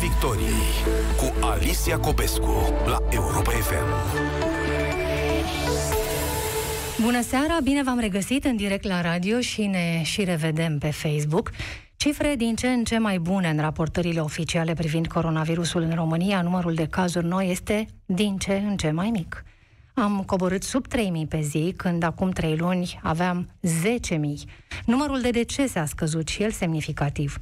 Victoriei cu Alicia Copescu la Europa FM. Bună seara, bine v-am regăsit în direct la radio și ne și revedem pe Facebook. Cifre din ce în ce mai bune în raportările oficiale privind coronavirusul în România, numărul de cazuri noi este din ce în ce mai mic. Am coborât sub 3.000 pe zi, când acum 3 luni aveam 10.000. Numărul de decese a scăzut și el semnificativ.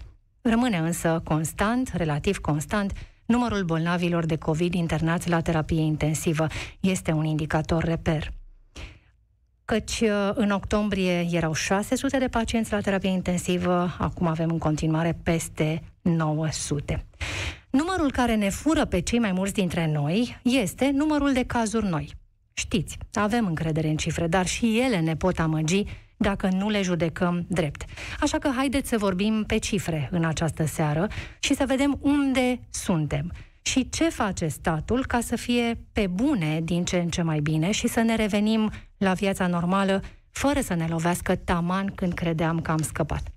Rămâne însă constant, relativ constant, numărul bolnavilor de COVID internați la terapie intensivă. Este un indicator reper căci uh, în octombrie erau 600 de pacienți la terapie intensivă, acum avem în continuare peste 900. Numărul care ne fură pe cei mai mulți dintre noi este numărul de cazuri noi. Știți, avem încredere în cifre, dar și ele ne pot amăgi dacă nu le judecăm drept. Așa că haideți să vorbim pe cifre în această seară și să vedem unde suntem și ce face statul ca să fie pe bune din ce în ce mai bine și să ne revenim la viața normală fără să ne lovească taman când credeam că am scăpat.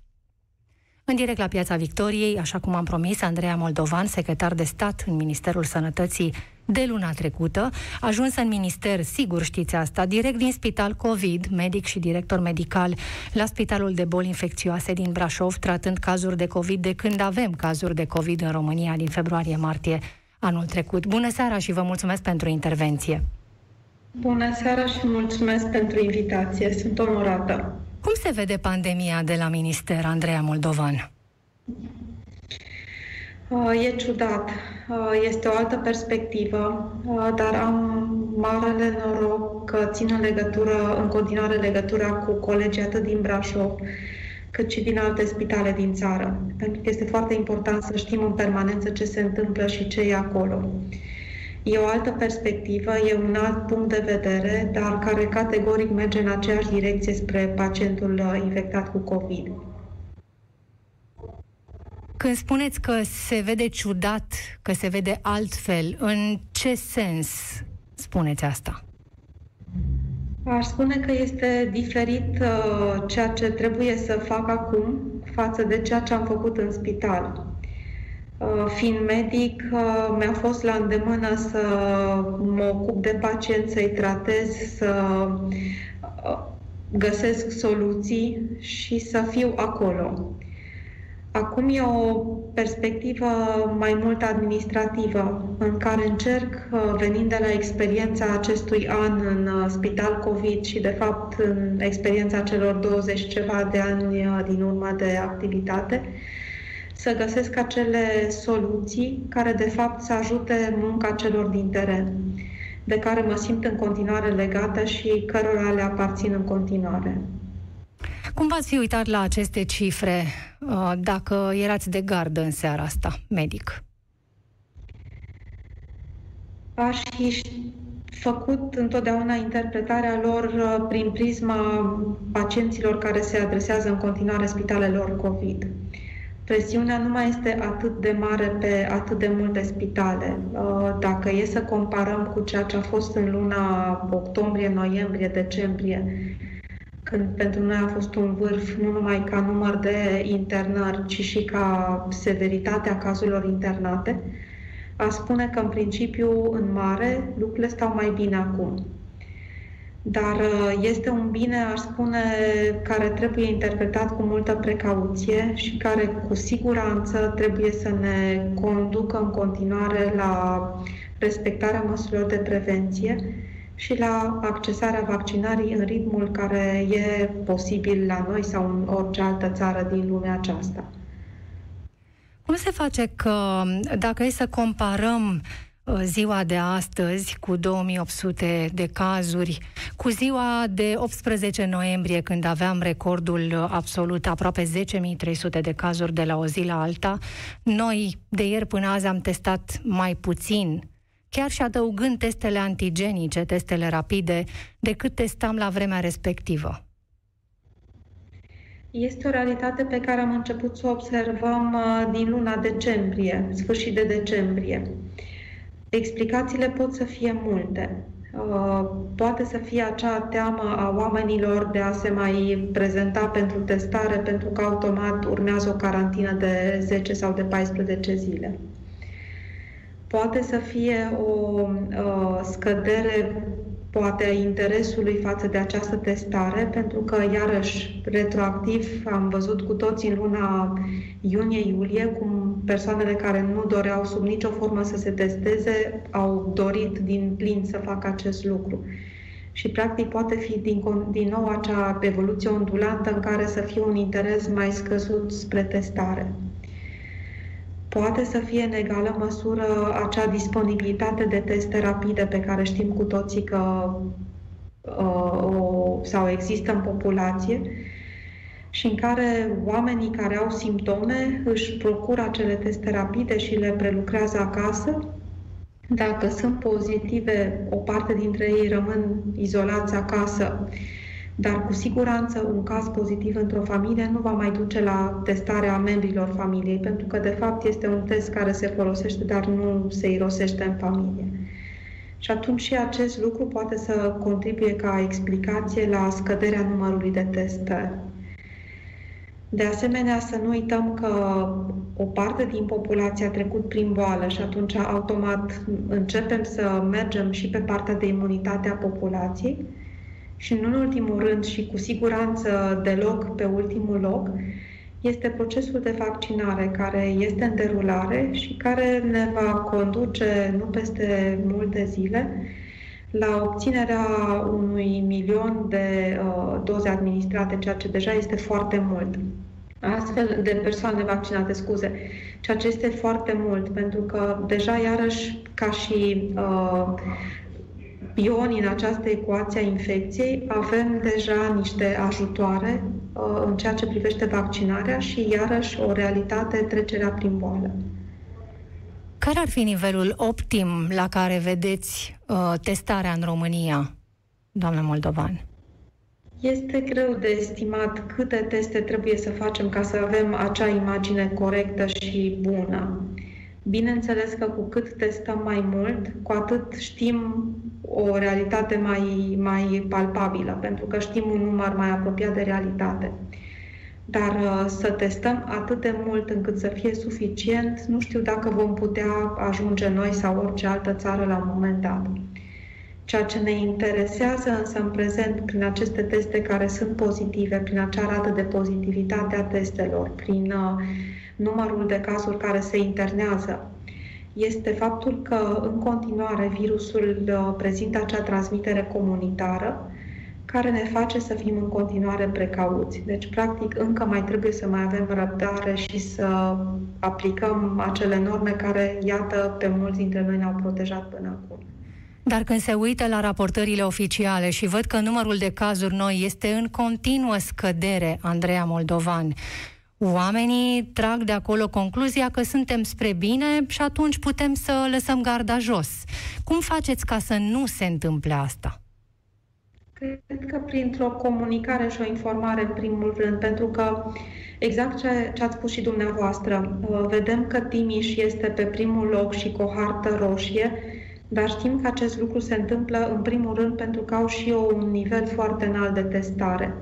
În direct la Piața Victoriei, așa cum am promis, Andreea Moldovan, secretar de stat în Ministerul Sănătății de luna trecută, ajuns în minister, sigur știți asta, direct din spital COVID, medic și director medical la Spitalul de Boli Infecțioase din Brașov, tratând cazuri de COVID de când avem cazuri de COVID în România din februarie-martie anul trecut. Bună seara și vă mulțumesc pentru intervenție. Bună seara și mulțumesc pentru invitație. Sunt onorată. Cum se vede pandemia de la Minister, Andreea Moldovan? Uh, e ciudat. Uh, este o altă perspectivă, uh, dar am marele noroc că țin în legătură, în continuare legătura cu colegii atât din Brașov, cât și din alte spitale din țară. Pentru că este foarte important să știm în permanență ce se întâmplă și ce e acolo. E o altă perspectivă, e un alt punct de vedere, dar care categoric merge în aceeași direcție spre pacientul uh, infectat cu COVID. Când spuneți că se vede ciudat, că se vede altfel, în ce sens spuneți asta? Aș spune că este diferit uh, ceea ce trebuie să fac acum față de ceea ce am făcut în spital. Uh, fiind medic, uh, mi-a fost la îndemână să mă ocup de pacienți, să-i tratez, să uh, găsesc soluții și să fiu acolo. Acum e o perspectivă mai mult administrativă, în care încerc, venind de la experiența acestui an în spital COVID și, de fapt, în experiența celor 20 ceva de ani din urmă de activitate, să găsesc acele soluții care, de fapt, să ajute munca celor din teren, de care mă simt în continuare legată și cărora le aparțin în continuare. Cum v-ați fi uitat la aceste cifre uh, dacă erați de gardă în seara asta, medic? Aș fi făcut întotdeauna interpretarea lor uh, prin prisma pacienților care se adresează în continuare spitalelor COVID presiunea nu mai este atât de mare pe atât de multe spitale. Uh, dacă e să comparăm cu ceea ce a fost în luna octombrie, noiembrie, decembrie, când pentru noi a fost un vârf nu numai ca număr de internări, ci și ca severitatea cazurilor internate, a spune că în principiu, în mare, lucrurile stau mai bine acum. Dar uh, este un bine, aș spune, care trebuie interpretat cu multă precauție și care cu siguranță trebuie să ne conducă în continuare la respectarea măsurilor de prevenție și la accesarea vaccinării în ritmul care e posibil la noi sau în orice altă țară din lumea aceasta. Cum se face că, dacă e să comparăm Uh, ziua de astăzi cu 2800 de cazuri, cu ziua de 18 noiembrie când aveam recordul absolut aproape 10.300 de cazuri de la o zi la alta, noi de ieri până azi am testat mai puțin chiar și adăugând testele antigenice, testele rapide, decât testam la vremea respectivă. Este o realitate pe care am început să o observăm uh, din luna decembrie, sfârșit de decembrie. Explicațiile pot să fie multe. Uh, poate să fie acea teamă a oamenilor de a se mai prezenta pentru testare pentru că automat urmează o carantină de 10 sau de 14 zile. Poate să fie o uh, scădere poate a interesului față de această testare, pentru că, iarăși, retroactiv, am văzut cu toți în luna iunie-iulie cum persoanele care nu doreau sub nicio formă să se testeze au dorit din plin să facă acest lucru. Și, practic, poate fi din, din nou acea evoluție ondulantă în care să fie un interes mai scăzut spre testare poate să fie în egală măsură acea disponibilitate de teste rapide pe care știm cu toții că uh, o, sau există în populație și în care oamenii care au simptome își procură acele teste rapide și le prelucrează acasă. Dacă sunt pozitive, o parte dintre ei rămân izolați acasă dar cu siguranță un caz pozitiv într-o familie nu va mai duce la testarea membrilor familiei, pentru că de fapt este un test care se folosește, dar nu se irosește în familie. Și atunci și acest lucru poate să contribuie ca explicație la scăderea numărului de teste. De asemenea, să nu uităm că o parte din populație a trecut prin boală și atunci automat începem să mergem și pe partea de imunitate a populației, și nu în ultimul rând și cu siguranță deloc pe ultimul loc, este procesul de vaccinare care este în derulare și care ne va conduce nu peste multe zile la obținerea unui milion de uh, doze administrate, ceea ce deja este foarte mult. Astfel de persoane vaccinate, scuze, ceea ce este foarte mult, pentru că deja, iarăși, ca și uh, pioni în această ecuație a infecției, avem deja niște ajutoare uh, în ceea ce privește vaccinarea și, iarăși, o realitate trecerea prin boală. Care ar fi nivelul optim la care vedeți uh, testarea în România, doamnă Moldovan? Este greu de estimat câte teste trebuie să facem ca să avem acea imagine corectă și bună. Bineînțeles că cu cât testăm mai mult, cu atât știm o realitate mai, mai palpabilă, pentru că știm un număr mai apropiat de realitate. Dar uh, să testăm atât de mult încât să fie suficient, nu știu dacă vom putea ajunge noi sau orice altă țară la un moment dat. Ceea ce ne interesează însă în prezent, prin aceste teste care sunt pozitive, prin acea rată de pozitivitate a testelor, prin uh, numărul de cazuri care se internează, este faptul că în continuare virusul uh, prezintă acea transmitere comunitară care ne face să fim în continuare precauți. Deci, practic, încă mai trebuie să mai avem răbdare și să aplicăm acele norme care, iată, pe mulți dintre noi ne-au protejat până acum. Dar când se uită la raportările oficiale și văd că numărul de cazuri noi este în continuă scădere, Andreea Moldovan, oamenii trag de acolo concluzia că suntem spre bine și atunci putem să lăsăm garda jos. Cum faceți ca să nu se întâmple asta? Cred că printr-o comunicare și o informare, în primul rând, pentru că exact ce, ce ați spus și dumneavoastră, uh, vedem că Timiș este pe primul loc și cu o hartă roșie, dar știm că acest lucru se întâmplă în primul rând pentru că au și un nivel foarte înalt de testare.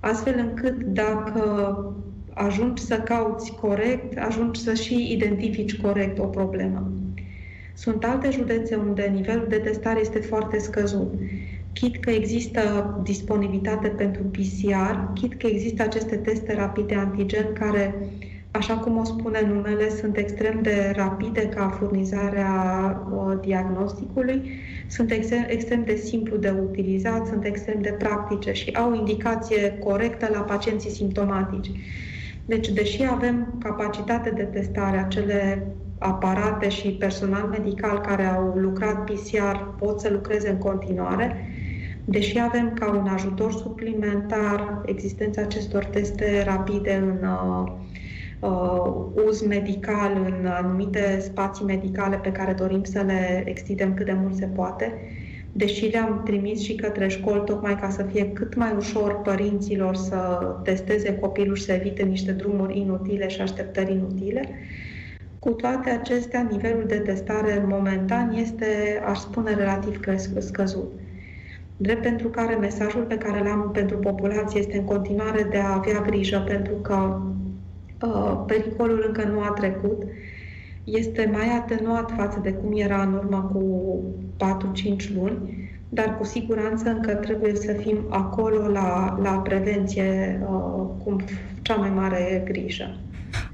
Astfel încât dacă ajungi să cauți corect, ajungi să și identifici corect o problemă. Sunt alte județe unde nivelul de testare este foarte scăzut. Chit că există disponibilitate pentru PCR, chit că există aceste teste rapide antigen care, așa cum o spune numele, sunt extrem de rapide ca furnizarea uh, diagnosticului, sunt extrem, extrem de simplu de utilizat, sunt extrem de practice și au indicație corectă la pacienții simptomatici. Deci, deși avem capacitate de testare, acele aparate și personal medical care au lucrat PCR pot să lucreze în continuare, deși avem ca un ajutor suplimentar existența acestor teste rapide în uh, uh, uz medical, în anumite spații medicale pe care dorim să le extindem cât de mult se poate, deși le-am trimis și către școli tocmai ca să fie cât mai ușor părinților să testeze copilul și să evite niște drumuri inutile și așteptări inutile. Cu toate acestea, nivelul de testare momentan este, aș spune, relativ scăzut. Drept pentru care mesajul pe care l-am pentru populație este în continuare de a avea grijă pentru că uh, pericolul încă nu a trecut este mai atenuat față de cum era în urmă cu 4-5 luni, dar cu siguranță încă trebuie să fim acolo la, la prevenție uh, cu cea mai mare grijă.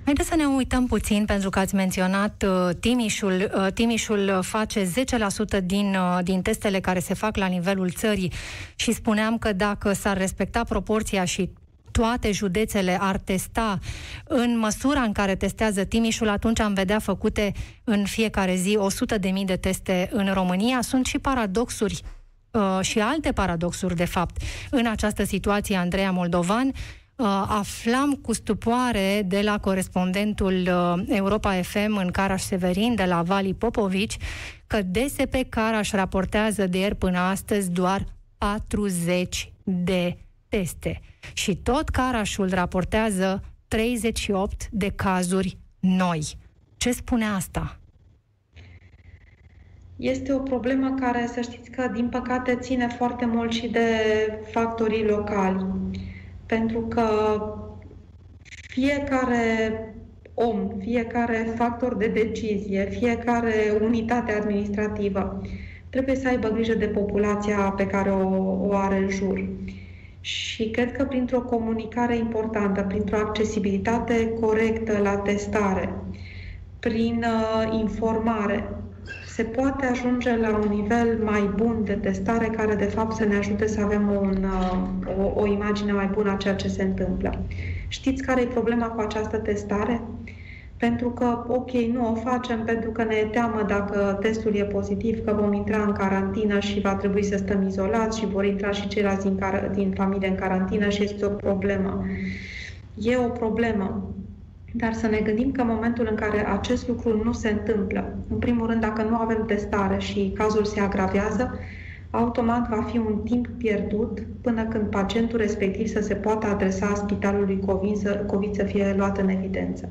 Haideți să ne uităm puțin, pentru că ați menționat uh, Timișul. Uh, Timișul face 10% din, uh, din testele care se fac la nivelul țării și spuneam că dacă s-ar respecta proporția și toate județele ar testa în măsura în care testează Timișul, atunci am vedea făcute în fiecare zi 100.000 de teste în România. Sunt și paradoxuri uh, și alte paradoxuri, de fapt, în această situație, Andreea Moldovan. Uh, aflam cu stupoare de la corespondentul uh, Europa FM în Caraș Severin, de la Vali Popovici, că DSP Caraș raportează de ieri până astăzi doar 40 de teste. Și tot Carașul raportează 38 de cazuri noi. Ce spune asta? Este o problemă care, să știți că, din păcate, ține foarte mult și de factorii locali. Pentru că fiecare om, fiecare factor de decizie, fiecare unitate administrativă trebuie să aibă grijă de populația pe care o, o are în jur. Și cred că printr-o comunicare importantă, printr-o accesibilitate corectă la testare, prin uh, informare, se poate ajunge la un nivel mai bun de testare care, de fapt, să ne ajute să avem un, uh, o, o imagine mai bună a ceea ce se întâmplă. Știți care e problema cu această testare? Pentru că, ok, nu o facem pentru că ne e teamă dacă testul e pozitiv, că vom intra în carantină și va trebui să stăm izolați și vor intra și ceilalți din, car- din familie în carantină și este o problemă. E o problemă. Dar să ne gândim că în momentul în care acest lucru nu se întâmplă, în primul rând, dacă nu avem testare și cazul se agravează, automat va fi un timp pierdut până când pacientul respectiv să se poată adresa spitalului COVID să, COVID să fie luat în evidență.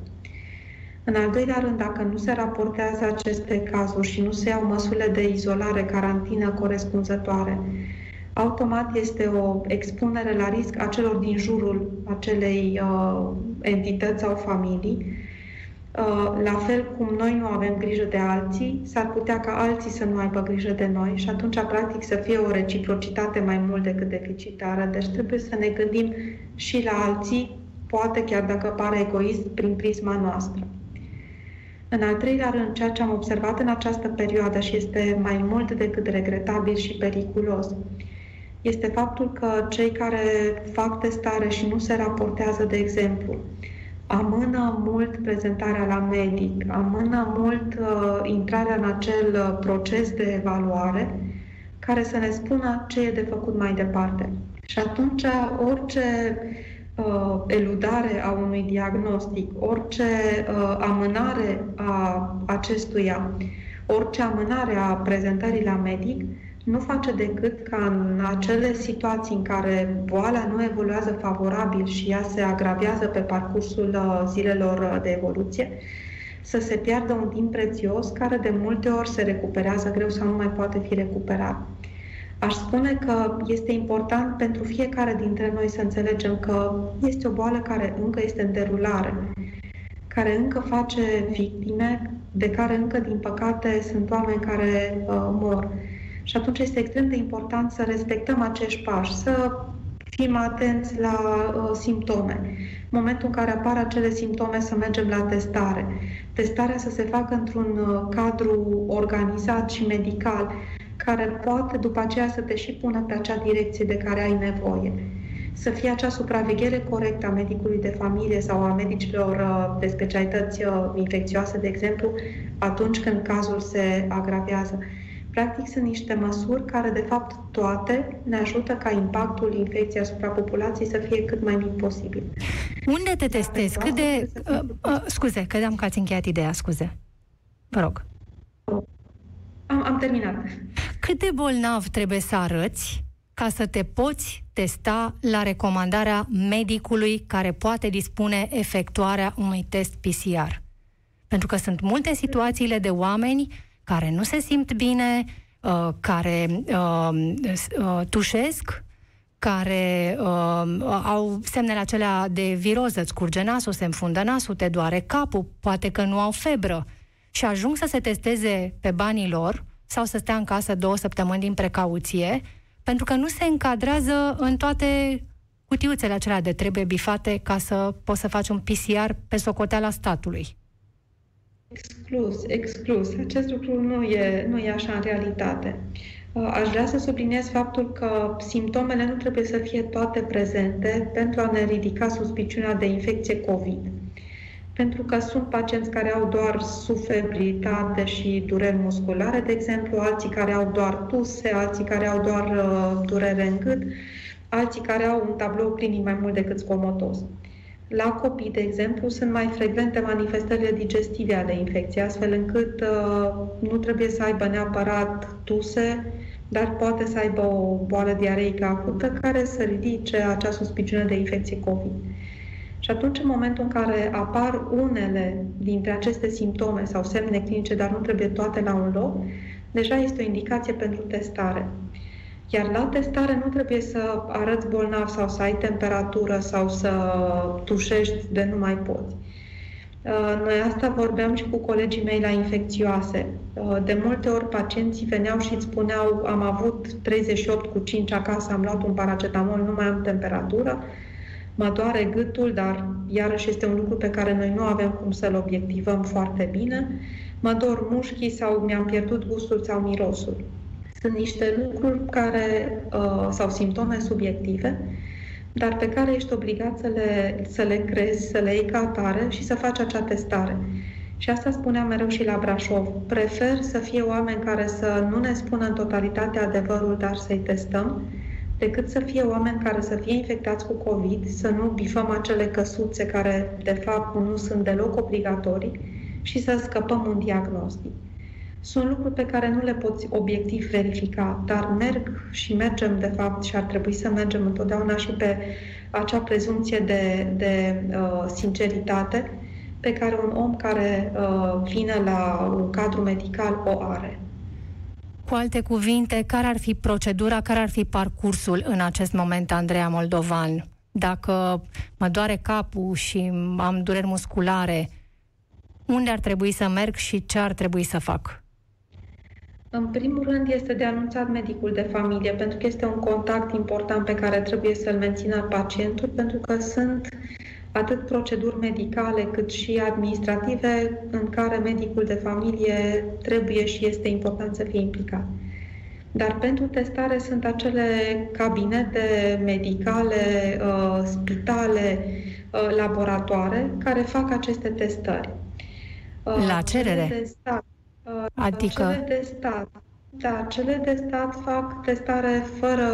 În al doilea rând, dacă nu se raportează aceste cazuri și nu se iau măsurile de izolare, carantină corespunzătoare, automat este o expunere la risc a celor din jurul acelei uh, entități sau familii. Uh, la fel cum noi nu avem grijă de alții, s-ar putea ca alții să nu aibă grijă de noi și atunci, practic, să fie o reciprocitate mai mult decât deficitară. Deci trebuie să ne gândim și la alții, poate chiar dacă pare egoist, prin prisma noastră. În al treilea rând, ceea ce am observat în această perioadă și este mai mult decât regretabil și periculos, este faptul că cei care fac testare și nu se raportează, de exemplu, amână mult prezentarea la medic, amână mult uh, intrarea în acel uh, proces de evaluare care să ne spună ce e de făcut mai departe. Și atunci orice uh, eludare a unui diagnostic, orice uh, amânare a acestuia, orice amânare a prezentării la medic, nu face decât ca în acele situații în care boala nu evoluează favorabil și ea se agravează pe parcursul uh, zilelor uh, de evoluție, să se piardă un timp prețios care de multe ori se recuperează greu sau nu mai poate fi recuperat. Aș spune că este important pentru fiecare dintre noi să înțelegem că este o boală care încă este în derulare, care încă face victime, de care încă, din păcate, sunt oameni care uh, mor. Și atunci este extrem de important să respectăm acești pași, să fim atenți la uh, simptome. În momentul în care apar acele simptome, să mergem la testare. Testarea să se facă într-un uh, cadru organizat și medical, care poate după aceea să te și pună pe acea direcție de care ai nevoie. Să fie acea supraveghere corectă a medicului de familie sau a medicilor uh, de specialități uh, infecțioase, de exemplu, atunci când cazul se agravează. Practic sunt niște măsuri care, de fapt, toate ne ajută ca impactul infecției asupra populației să fie cât mai mic posibil. Unde te testezi? Cât de... Uh, uh, scuze, credeam că ați încheiat ideea, scuze. Vă rog. Am, am terminat. Cât de bolnav trebuie să arăți ca să te poți testa la recomandarea medicului care poate dispune efectuarea unui test PCR? Pentru că sunt multe situațiile de oameni care nu se simt bine, uh, care uh, uh, tușesc, care uh, au semnele acelea de viroză, îți curge nasul, se înfundă nasul, te doare capul, poate că nu au febră și ajung să se testeze pe banii lor sau să stea în casă două săptămâni din precauție, pentru că nu se încadrează în toate cutiuțele acelea de trebuie bifate ca să poți să faci un PCR pe socoteala statului. Exclus, exclus. Acest lucru nu e, nu e așa în realitate. Uh, aș vrea să subliniez faptul că simptomele nu trebuie să fie toate prezente pentru a ne ridica suspiciunea de infecție COVID. Pentru că sunt pacienți care au doar sufebritate și dureri musculare, de exemplu, alții care au doar tuse, alții care au doar uh, durere în gât, alții care au un tablou clinic mai mult decât scomotos. La copii, de exemplu, sunt mai frecvente manifestările digestive ale infecției, astfel încât uh, nu trebuie să aibă neapărat tuse, dar poate să aibă o boală diareică acută care să ridice acea suspiciune de infecție COVID. Și atunci, în momentul în care apar unele dintre aceste simptome sau semne clinice, dar nu trebuie toate la un loc, deja este o indicație pentru testare. Iar la testare nu trebuie să arăți bolnav sau să ai temperatură sau să tușești de nu mai poți. Uh, noi asta vorbeam și cu colegii mei la infecțioase. Uh, de multe ori pacienții veneau și îți spuneau am avut 38 cu 5 acasă, am luat un paracetamol, nu mai am temperatură, mă doare gâtul, dar iarăși este un lucru pe care noi nu avem cum să-l obiectivăm foarte bine, mă dor mușchii sau mi-am pierdut gustul sau mirosul. Sunt niște lucruri care, uh, sau simptome subiective, dar pe care ești obligat să le, să le crezi, să le iei ca atare și să faci acea testare. Și asta spuneam mereu și la Brașov. Prefer să fie oameni care să nu ne spună în totalitate adevărul, dar să-i testăm, decât să fie oameni care să fie infectați cu COVID, să nu bifăm acele căsuțe care, de fapt, nu sunt deloc obligatorii și să scăpăm un diagnostic. Sunt lucruri pe care nu le poți obiectiv verifica, dar merg și mergem, de fapt, și ar trebui să mergem întotdeauna și pe acea prezumție de, de uh, sinceritate pe care un om care uh, vine la un cadru medical o are. Cu alte cuvinte, care ar fi procedura, care ar fi parcursul în acest moment, Andreea Moldovan? Dacă mă doare capul și am dureri musculare, unde ar trebui să merg și ce ar trebui să fac? În primul rând este de anunțat medicul de familie, pentru că este un contact important pe care trebuie să-l mențină pacientul, pentru că sunt atât proceduri medicale cât și administrative în care medicul de familie trebuie și este important să fie implicat. Dar pentru testare sunt acele cabinete medicale, uh, spitale, uh, laboratoare care fac aceste testări. Uh, La cerere? De stat, Adică... Cele de stat. Da, cele de stat fac testare fără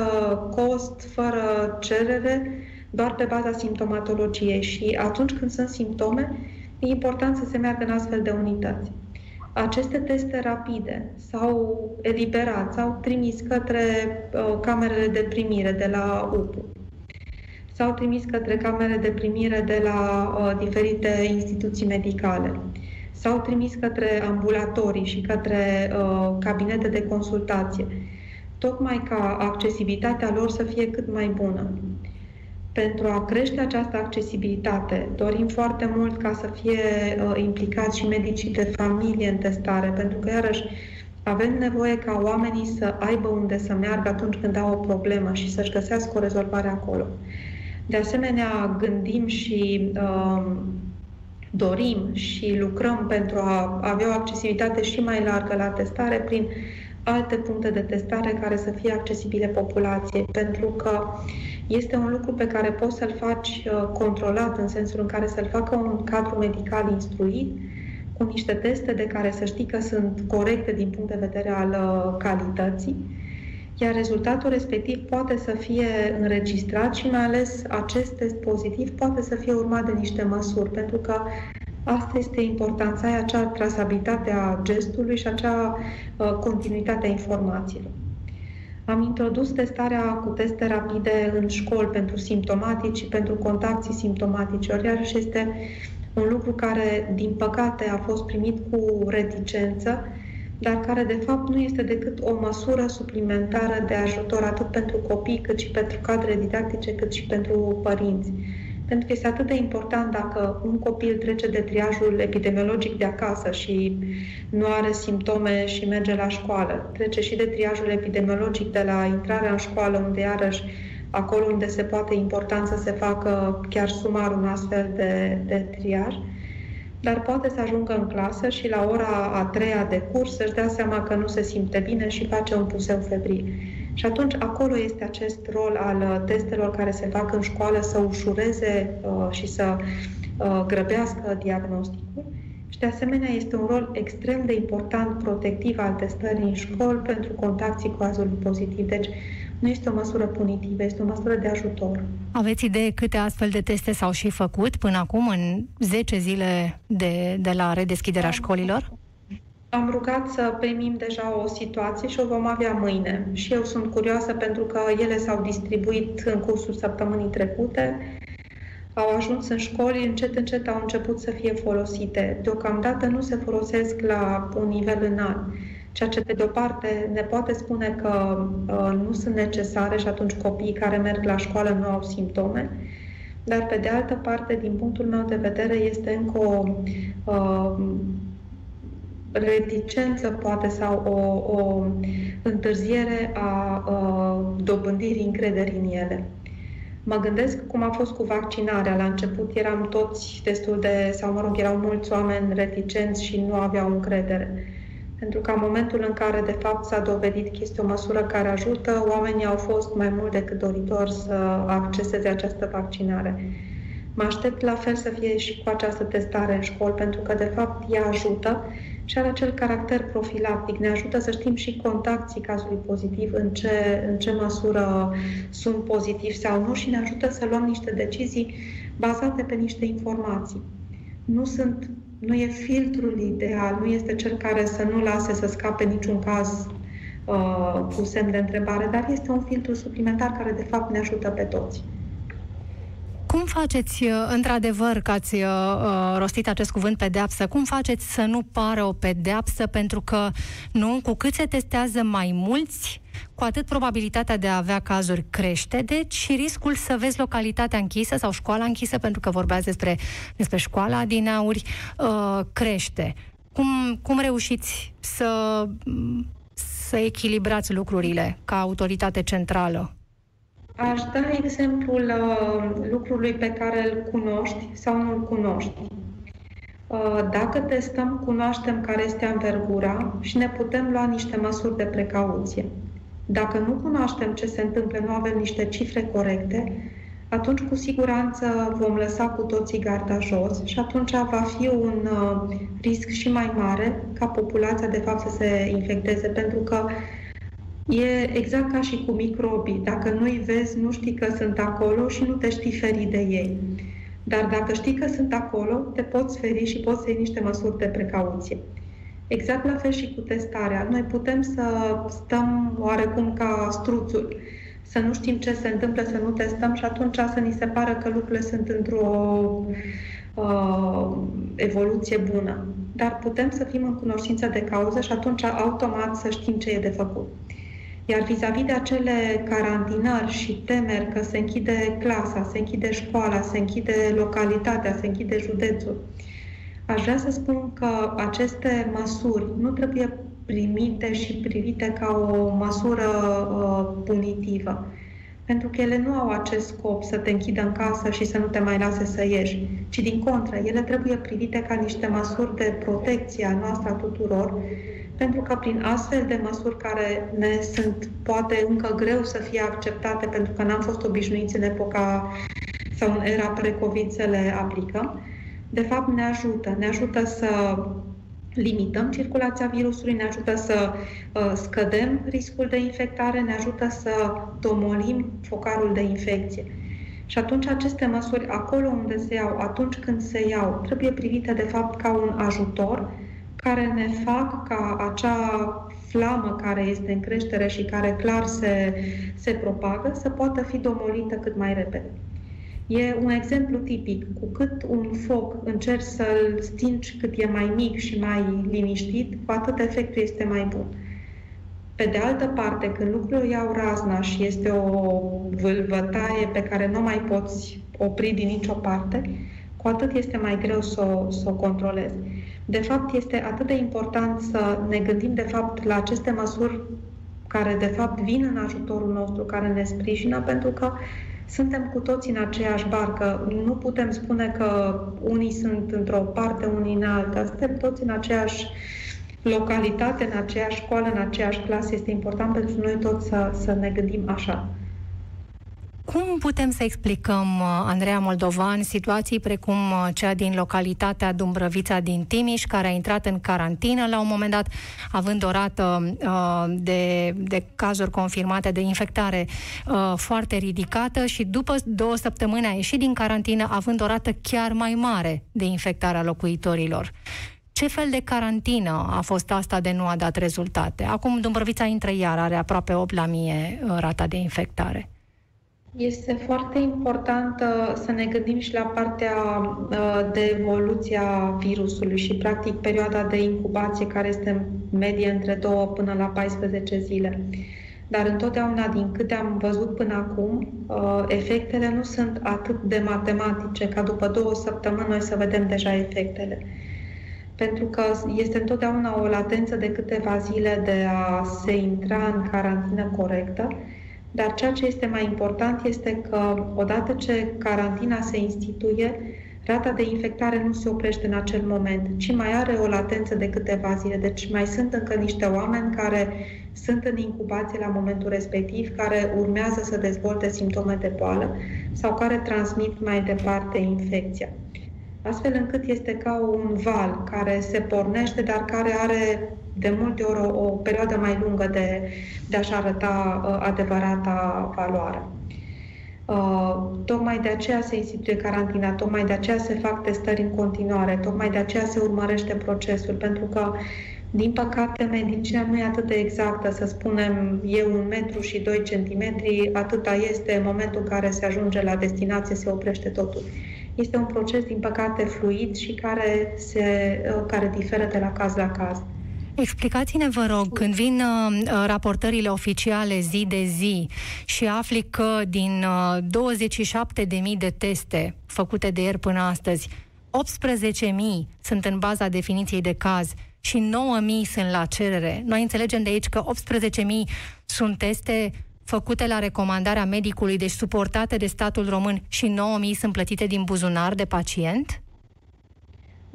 cost, fără cerere, doar pe baza simptomatologiei și atunci când sunt simptome, e important să se meargă în astfel de unități. Aceste teste rapide s-au eliberat, s-au trimis către uh, camerele de primire de la UPU. S-au trimis către camere de primire de la uh, diferite instituții medicale s-au trimis către ambulatorii și către uh, cabinete de consultație, tocmai ca accesibilitatea lor să fie cât mai bună. Pentru a crește această accesibilitate, dorim foarte mult ca să fie uh, implicați și medicii de familie în testare, pentru că, iarăși, avem nevoie ca oamenii să aibă unde să meargă atunci când au o problemă și să-și găsească o rezolvare acolo. De asemenea, gândim și uh, dorim și lucrăm pentru a avea o accesibilitate și mai largă la testare prin alte puncte de testare care să fie accesibile populației, pentru că este un lucru pe care poți să-l faci uh, controlat, în sensul în care să-l facă un cadru medical instruit, cu niște teste de care să știi că sunt corecte din punct de vedere al uh, calității, iar rezultatul respectiv poate să fie înregistrat și mai ales acest test pozitiv poate să fie urmat de niște măsuri, pentru că asta este importanța, ai acea trasabilitate a gestului și acea uh, continuitate a informațiilor. Am introdus testarea cu teste rapide în școli pentru simptomatici și pentru contacții simptomatici, iar și este un lucru care, din păcate, a fost primit cu reticență, dar care de fapt nu este decât o măsură suplimentară de ajutor atât pentru copii, cât și pentru cadre didactice, cât și pentru părinți. Pentru că este atât de important dacă un copil trece de triajul epidemiologic de acasă și nu are simptome și merge la școală, trece și de triajul epidemiologic de la intrarea în școală, unde iarăși acolo unde se poate important să se facă chiar sumar un astfel de, de triaj, dar poate să ajungă în clasă și la ora a treia de curs să-și dea seama că nu se simte bine și face un puseu febril. Și atunci acolo este acest rol al uh, testelor care se fac în școală să ușureze uh, și să uh, grăbească diagnosticul. Și de asemenea este un rol extrem de important protectiv al testării în școli pentru contacții cu azul pozitiv. Deci nu este o măsură punitivă, este o măsură de ajutor. Aveți idee câte astfel de teste s-au și făcut până acum, în 10 zile de, de la redeschiderea școlilor? Am rugat să primim deja o situație și o vom avea mâine. Și eu sunt curioasă pentru că ele s-au distribuit în cursul săptămânii trecute, au ajuns în școli, încet, încet au început să fie folosite. Deocamdată nu se folosesc la un nivel înalt, ceea ce, pe de-o parte, ne poate spune că uh, nu sunt necesare și atunci copiii care merg la școală nu au simptome, dar, pe de altă parte, din punctul meu de vedere, este încă o uh, reticență, poate, sau o, o întârziere a, a dobândirii încrederii în ele. Mă gândesc cum a fost cu vaccinarea. La început eram toți destul de, sau mă rog, erau mulți oameni reticenți și nu aveau încredere. Pentru că în momentul în care, de fapt, s-a dovedit că este o măsură care ajută, oamenii au fost mai mult decât doritori să acceseze această vaccinare. Mă aștept la fel să fie și cu această testare în școli, pentru că, de fapt, ea ajută și are acel caracter profilactic. Ne ajută să știm și contactii cazului pozitiv, în ce, în ce măsură sunt pozitivi sau nu și ne ajută să luăm niște decizii bazate pe niște informații. Nu sunt nu e filtrul ideal, nu este cel care să nu lase să scape niciun caz uh, cu semn de întrebare, dar este un filtru suplimentar care de fapt ne ajută pe toți. Cum faceți, uh, într-adevăr, că ați uh, uh, rostit acest cuvânt pedeapsă, cum faceți să nu pară o pedeapsă? Pentru că, nu, cu cât se testează mai mulți, cu atât probabilitatea de a avea cazuri crește, deci riscul să vezi localitatea închisă sau școala închisă, pentru că vorbeați despre, despre școala din auri, uh, crește. Cum, cum reușiți să, să echilibrați lucrurile ca autoritate centrală? Aș da exemplul uh, lucrului pe care îl cunoști sau nu îl cunoști. Uh, dacă testăm, cunoaștem care este anvergura și ne putem lua niște măsuri de precauție. Dacă nu cunoaștem ce se întâmplă, nu avem niște cifre corecte, atunci cu siguranță vom lăsa cu toții garda jos și atunci va fi un uh, risc și mai mare ca populația de fapt să se infecteze, pentru că E exact ca și cu microbii. Dacă nu-i vezi, nu știi că sunt acolo și nu te știi feri de ei. Dar dacă știi că sunt acolo, te poți feri și poți să iei niște măsuri de precauție. Exact la fel și cu testarea. Noi putem să stăm oarecum ca struțul, să nu știm ce se întâmplă, să nu testăm și atunci să ni se pară că lucrurile sunt într-o uh, evoluție bună. Dar putem să fim în cunoștință de cauză și atunci automat să știm ce e de făcut. Iar vis-a-vis de acele carantinări și temeri că se închide clasa, se închide școala, se închide localitatea, se închide județul, aș vrea să spun că aceste măsuri nu trebuie primite și privite ca o măsură uh, punitivă. Pentru că ele nu au acest scop să te închidă în casă și să nu te mai lase să ieși, ci din contră, ele trebuie privite ca niște măsuri de protecție a noastră a tuturor pentru că prin astfel de măsuri care ne sunt poate încă greu să fie acceptate pentru că n-am fost obișnuiți în epoca sau în era pre-COVID să le aplicăm, de fapt ne ajută. Ne ajută să limităm circulația virusului, ne ajută să uh, scădem riscul de infectare, ne ajută să domolim focarul de infecție. Și atunci aceste măsuri, acolo unde se iau, atunci când se iau, trebuie privite de fapt ca un ajutor care ne fac ca acea flamă care este în creștere și care clar se, se propagă să poată fi domolită cât mai repede. E un exemplu tipic. Cu cât un foc încerci să-l stingi cât e mai mic și mai liniștit, cu atât efectul este mai bun. Pe de altă parte, când lucrurile iau razna și este o vâlvătaie pe care nu mai poți opri din nicio parte, cu atât este mai greu să o, să o controlezi. De fapt, este atât de important să ne gândim, de fapt, la aceste măsuri care, de fapt, vin în ajutorul nostru, care ne sprijină, pentru că suntem cu toții în aceeași barcă. Nu putem spune că unii sunt într-o parte, unii în alta. Suntem toți în aceeași localitate, în aceeași școală, în aceeași clasă. Este important pentru noi toți să, să ne gândim așa. Cum putem să explicăm, uh, Andreea Moldovan, situații precum uh, cea din localitatea Dumbrăvița din Timiș, care a intrat în carantină la un moment dat, având o rată uh, de, de cazuri confirmate de infectare uh, foarte ridicată și după două săptămâni a ieșit din carantină, având o rată chiar mai mare de infectare a locuitorilor. Ce fel de carantină a fost asta de nu a dat rezultate? Acum Dumbrăvița intră iar, are aproape 8 la mie uh, rata de infectare. Este foarte important uh, să ne gândim și la partea uh, de evoluție a virusului și, practic, perioada de incubație, care este medie între 2 până la 14 zile. Dar întotdeauna, din câte am văzut până acum, uh, efectele nu sunt atât de matematice ca după două săptămâni noi să vedem deja efectele. Pentru că este întotdeauna o latență de câteva zile de a se intra în carantină corectă dar ceea ce este mai important este că odată ce carantina se instituie, rata de infectare nu se oprește în acel moment, ci mai are o latență de câteva zile. Deci mai sunt încă niște oameni care sunt în incubație la momentul respectiv, care urmează să dezvolte simptome de boală sau care transmit mai departe infecția. Astfel încât este ca un val care se pornește, dar care are de multe ori o, o perioadă mai lungă de, de a-și arăta uh, adevărata valoare. Uh, tocmai de aceea se instituie carantina, tocmai de aceea se fac testări în continuare, tocmai de aceea se urmărește procesul, pentru că, din păcate, medicina nu e atât de exactă, să spunem, e un metru și 2 centimetri, atâta este în momentul în care se ajunge la destinație, se oprește totul. Este un proces, din păcate, fluid și care, se, uh, care diferă de la caz la caz. Explicați-ne, vă rog, când vin uh, uh raportările oficiale zi de zi și afli că din uh, 27.000 de teste făcute de ieri până astăzi, 18.000 sunt în baza definiției de caz și 9.000 sunt la cerere. Noi înțelegem de aici că 18.000 sunt teste făcute la recomandarea medicului, deci suportate de statul român și 9.000 sunt plătite din buzunar de pacient?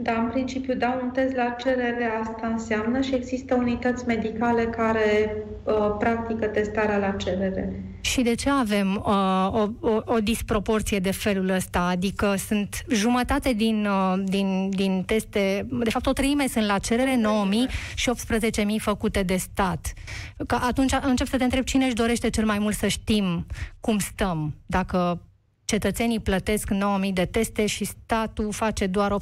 Da, în principiu, da, un test la cerere asta înseamnă și există unități medicale care uh, practică testarea la cerere. Și de ce avem uh, o, o, o disproporție de felul ăsta? Adică sunt jumătate din, uh, din, din teste, de fapt o treime sunt la cerere, 9.000 și 18.000 făcute de stat. Că atunci încep să te întreb cine își dorește cel mai mult să știm cum stăm, dacă cetățenii plătesc 9.000 de teste și statul face doar 18.000.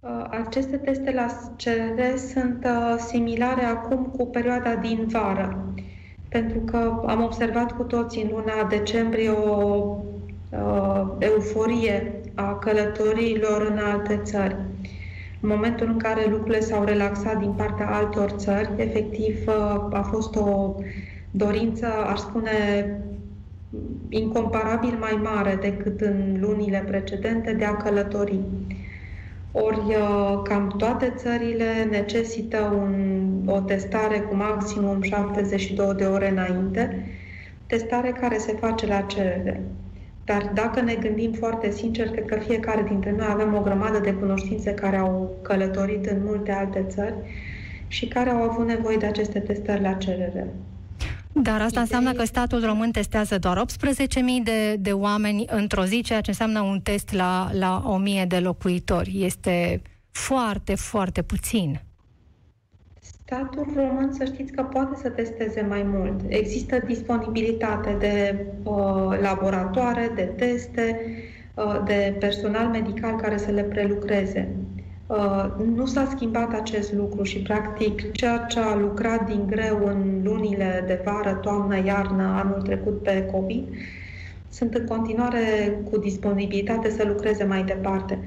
Uh, aceste teste la cerere sunt uh, similare acum cu perioada din vară, pentru că am observat cu toții în luna decembrie o uh, euforie a călătoriilor în alte țări. În momentul în care lucrurile s-au relaxat din partea altor țări, efectiv uh, a fost o dorință, aș spune, incomparabil mai mare decât în lunile precedente de a călători. Ori uh, cam toate țările necesită un, o testare cu maximum 72 de ore înainte, testare care se face la cerere. Dar dacă ne gândim foarte sincer, cred că fiecare dintre noi avem o grămadă de cunoștințe care au călătorit în multe alte țări și care au avut nevoie de aceste testări la cerere. Dar asta înseamnă că statul român testează doar 18.000 de, de oameni într-o zi, ceea ce înseamnă un test la, la 1.000 de locuitori. Este foarte, foarte puțin. Statul român, să știți că poate să testeze mai mult. Există disponibilitate de uh, laboratoare, de teste, uh, de personal medical care să le prelucreze. Uh, nu s-a schimbat acest lucru și, practic, ceea ce a lucrat din greu în lunile de vară, toamnă, iarnă, anul trecut pe COVID, sunt în continuare cu disponibilitate să lucreze mai departe.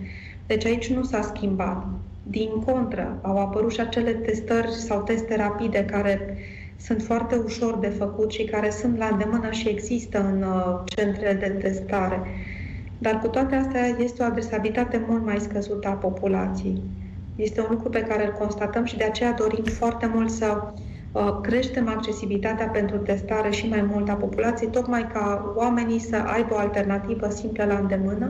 Deci aici nu s-a schimbat. Din contră, au apărut și acele testări sau teste rapide care sunt foarte ușor de făcut și care sunt la îndemână și există în uh, centrele de testare. Dar cu toate astea este o adresabilitate mult mai scăzută a populației. Este un lucru pe care îl constatăm și de aceea dorim foarte mult să uh, creștem accesibilitatea pentru testare și mai mult a populației, tocmai ca oamenii să aibă o alternativă simplă la îndemână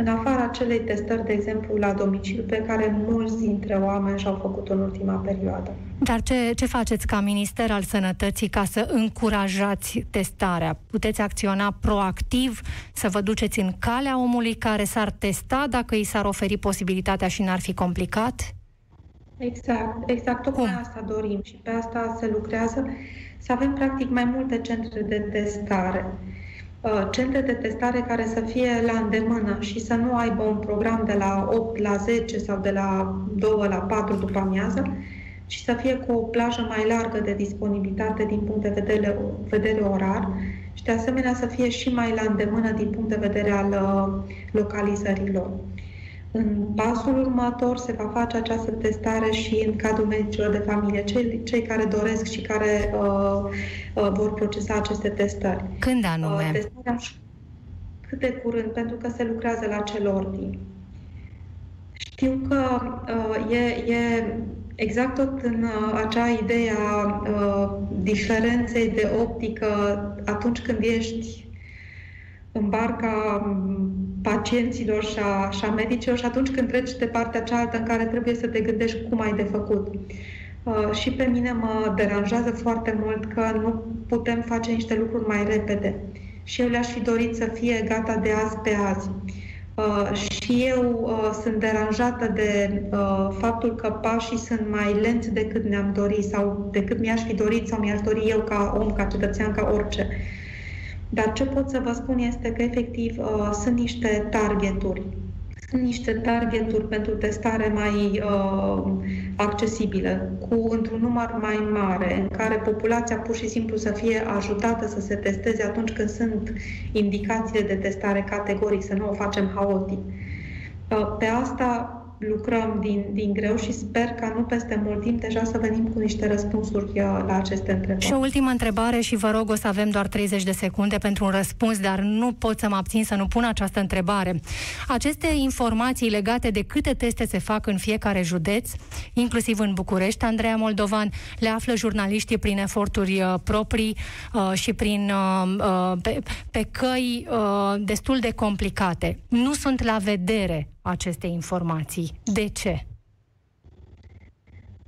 în afara acelei testări, de exemplu, la domiciliu, pe care mulți dintre oameni și-au făcut în ultima perioadă. Dar ce, ce faceți ca Minister al Sănătății ca să încurajați testarea? Puteți acționa proactiv, să vă duceți în calea omului care s-ar testa dacă i s-ar oferi posibilitatea și n-ar fi complicat? Exact, exact. Tocmai Cum? asta dorim și pe asta se lucrează, să avem practic mai multe centre de testare. Uh, centre de testare care să fie la îndemână și să nu aibă un program de la 8 la 10 sau de la 2 la 4 după amiază, ci să fie cu o plajă mai largă de disponibilitate din punct de vedere, vedere orar și de asemenea să fie și mai la îndemână din punct de vedere al uh, localizărilor. În pasul următor se va face această testare și în cadrul medicilor de familie, cei, cei care doresc și care uh, uh, vor procesa aceste testări. Când anume? Uh, testarea cât de curând, pentru că se lucrează la cel ordin. Știu că uh, e, e exact tot în uh, acea idee a uh, diferenței de optică atunci când ești în barca pacienților și a, și a medicilor și atunci când treci de partea cealaltă în care trebuie să te gândești cum ai de făcut. Uh, și pe mine mă deranjează foarte mult că nu putem face niște lucruri mai repede. Și eu le-aș fi dorit să fie gata de azi pe azi. Uh, și eu uh, sunt deranjată de uh, faptul că pașii sunt mai lenți decât ne-am dorit sau decât mi-aș fi dorit sau mi-aș dori eu ca om, ca cetățean, ca orice. Uh, dar ce pot să vă spun este că efectiv uh, sunt niște targeturi. Sunt niște targeturi pentru testare mai uh, accesibile, cu într-un număr mai mare, în care populația pur și simplu să fie ajutată să se testeze atunci când sunt indicațiile de testare categoric, să nu o facem haotic. Uh, pe asta lucrăm din, din greu și sper ca nu peste mult timp deja să venim cu niște răspunsuri uh, la aceste întrebări. Și o ultimă întrebare și vă rog o să avem doar 30 de secunde pentru un răspuns, dar nu pot să mă abțin să nu pun această întrebare. Aceste informații legate de câte teste se fac în fiecare județ, inclusiv în București, Andreea Moldovan, le află jurnaliștii prin eforturi uh, proprii uh, și prin uh, uh, pe, pe căi uh, destul de complicate. Nu sunt la vedere aceste informații. De ce?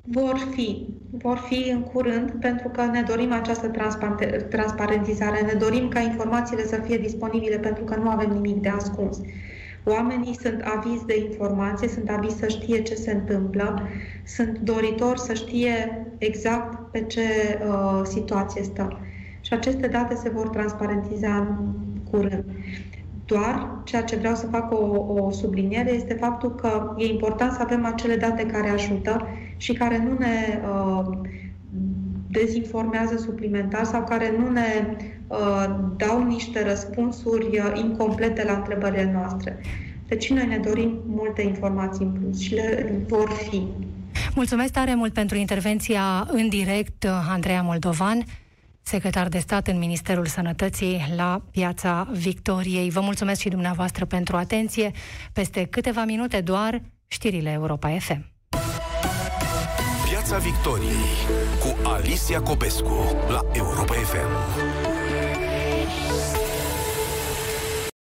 Vor fi. Vor fi în curând pentru că ne dorim această transparentizare, ne dorim ca informațiile să fie disponibile pentru că nu avem nimic de ascuns. Oamenii sunt avizi de informație, sunt avizi să știe ce se întâmplă, sunt doritori să știe exact pe ce uh, situație stă. Și aceste date se vor transparentiza în curând. Doar ceea ce vreau să fac o, o subliniere este faptul că e important să avem acele date care ajută și care nu ne uh, dezinformează suplimentar sau care nu ne uh, dau niște răspunsuri uh, incomplete la întrebările noastre. Deci noi ne dorim multe informații în plus și le vor fi. Mulțumesc tare mult pentru intervenția în direct, Andreea Moldovan secretar de stat în Ministerul Sănătății la Piața Victoriei. Vă mulțumesc și dumneavoastră pentru atenție. Peste câteva minute doar știrile Europa FM. Piața Victoriei cu Alicia Copescu la Europa FM.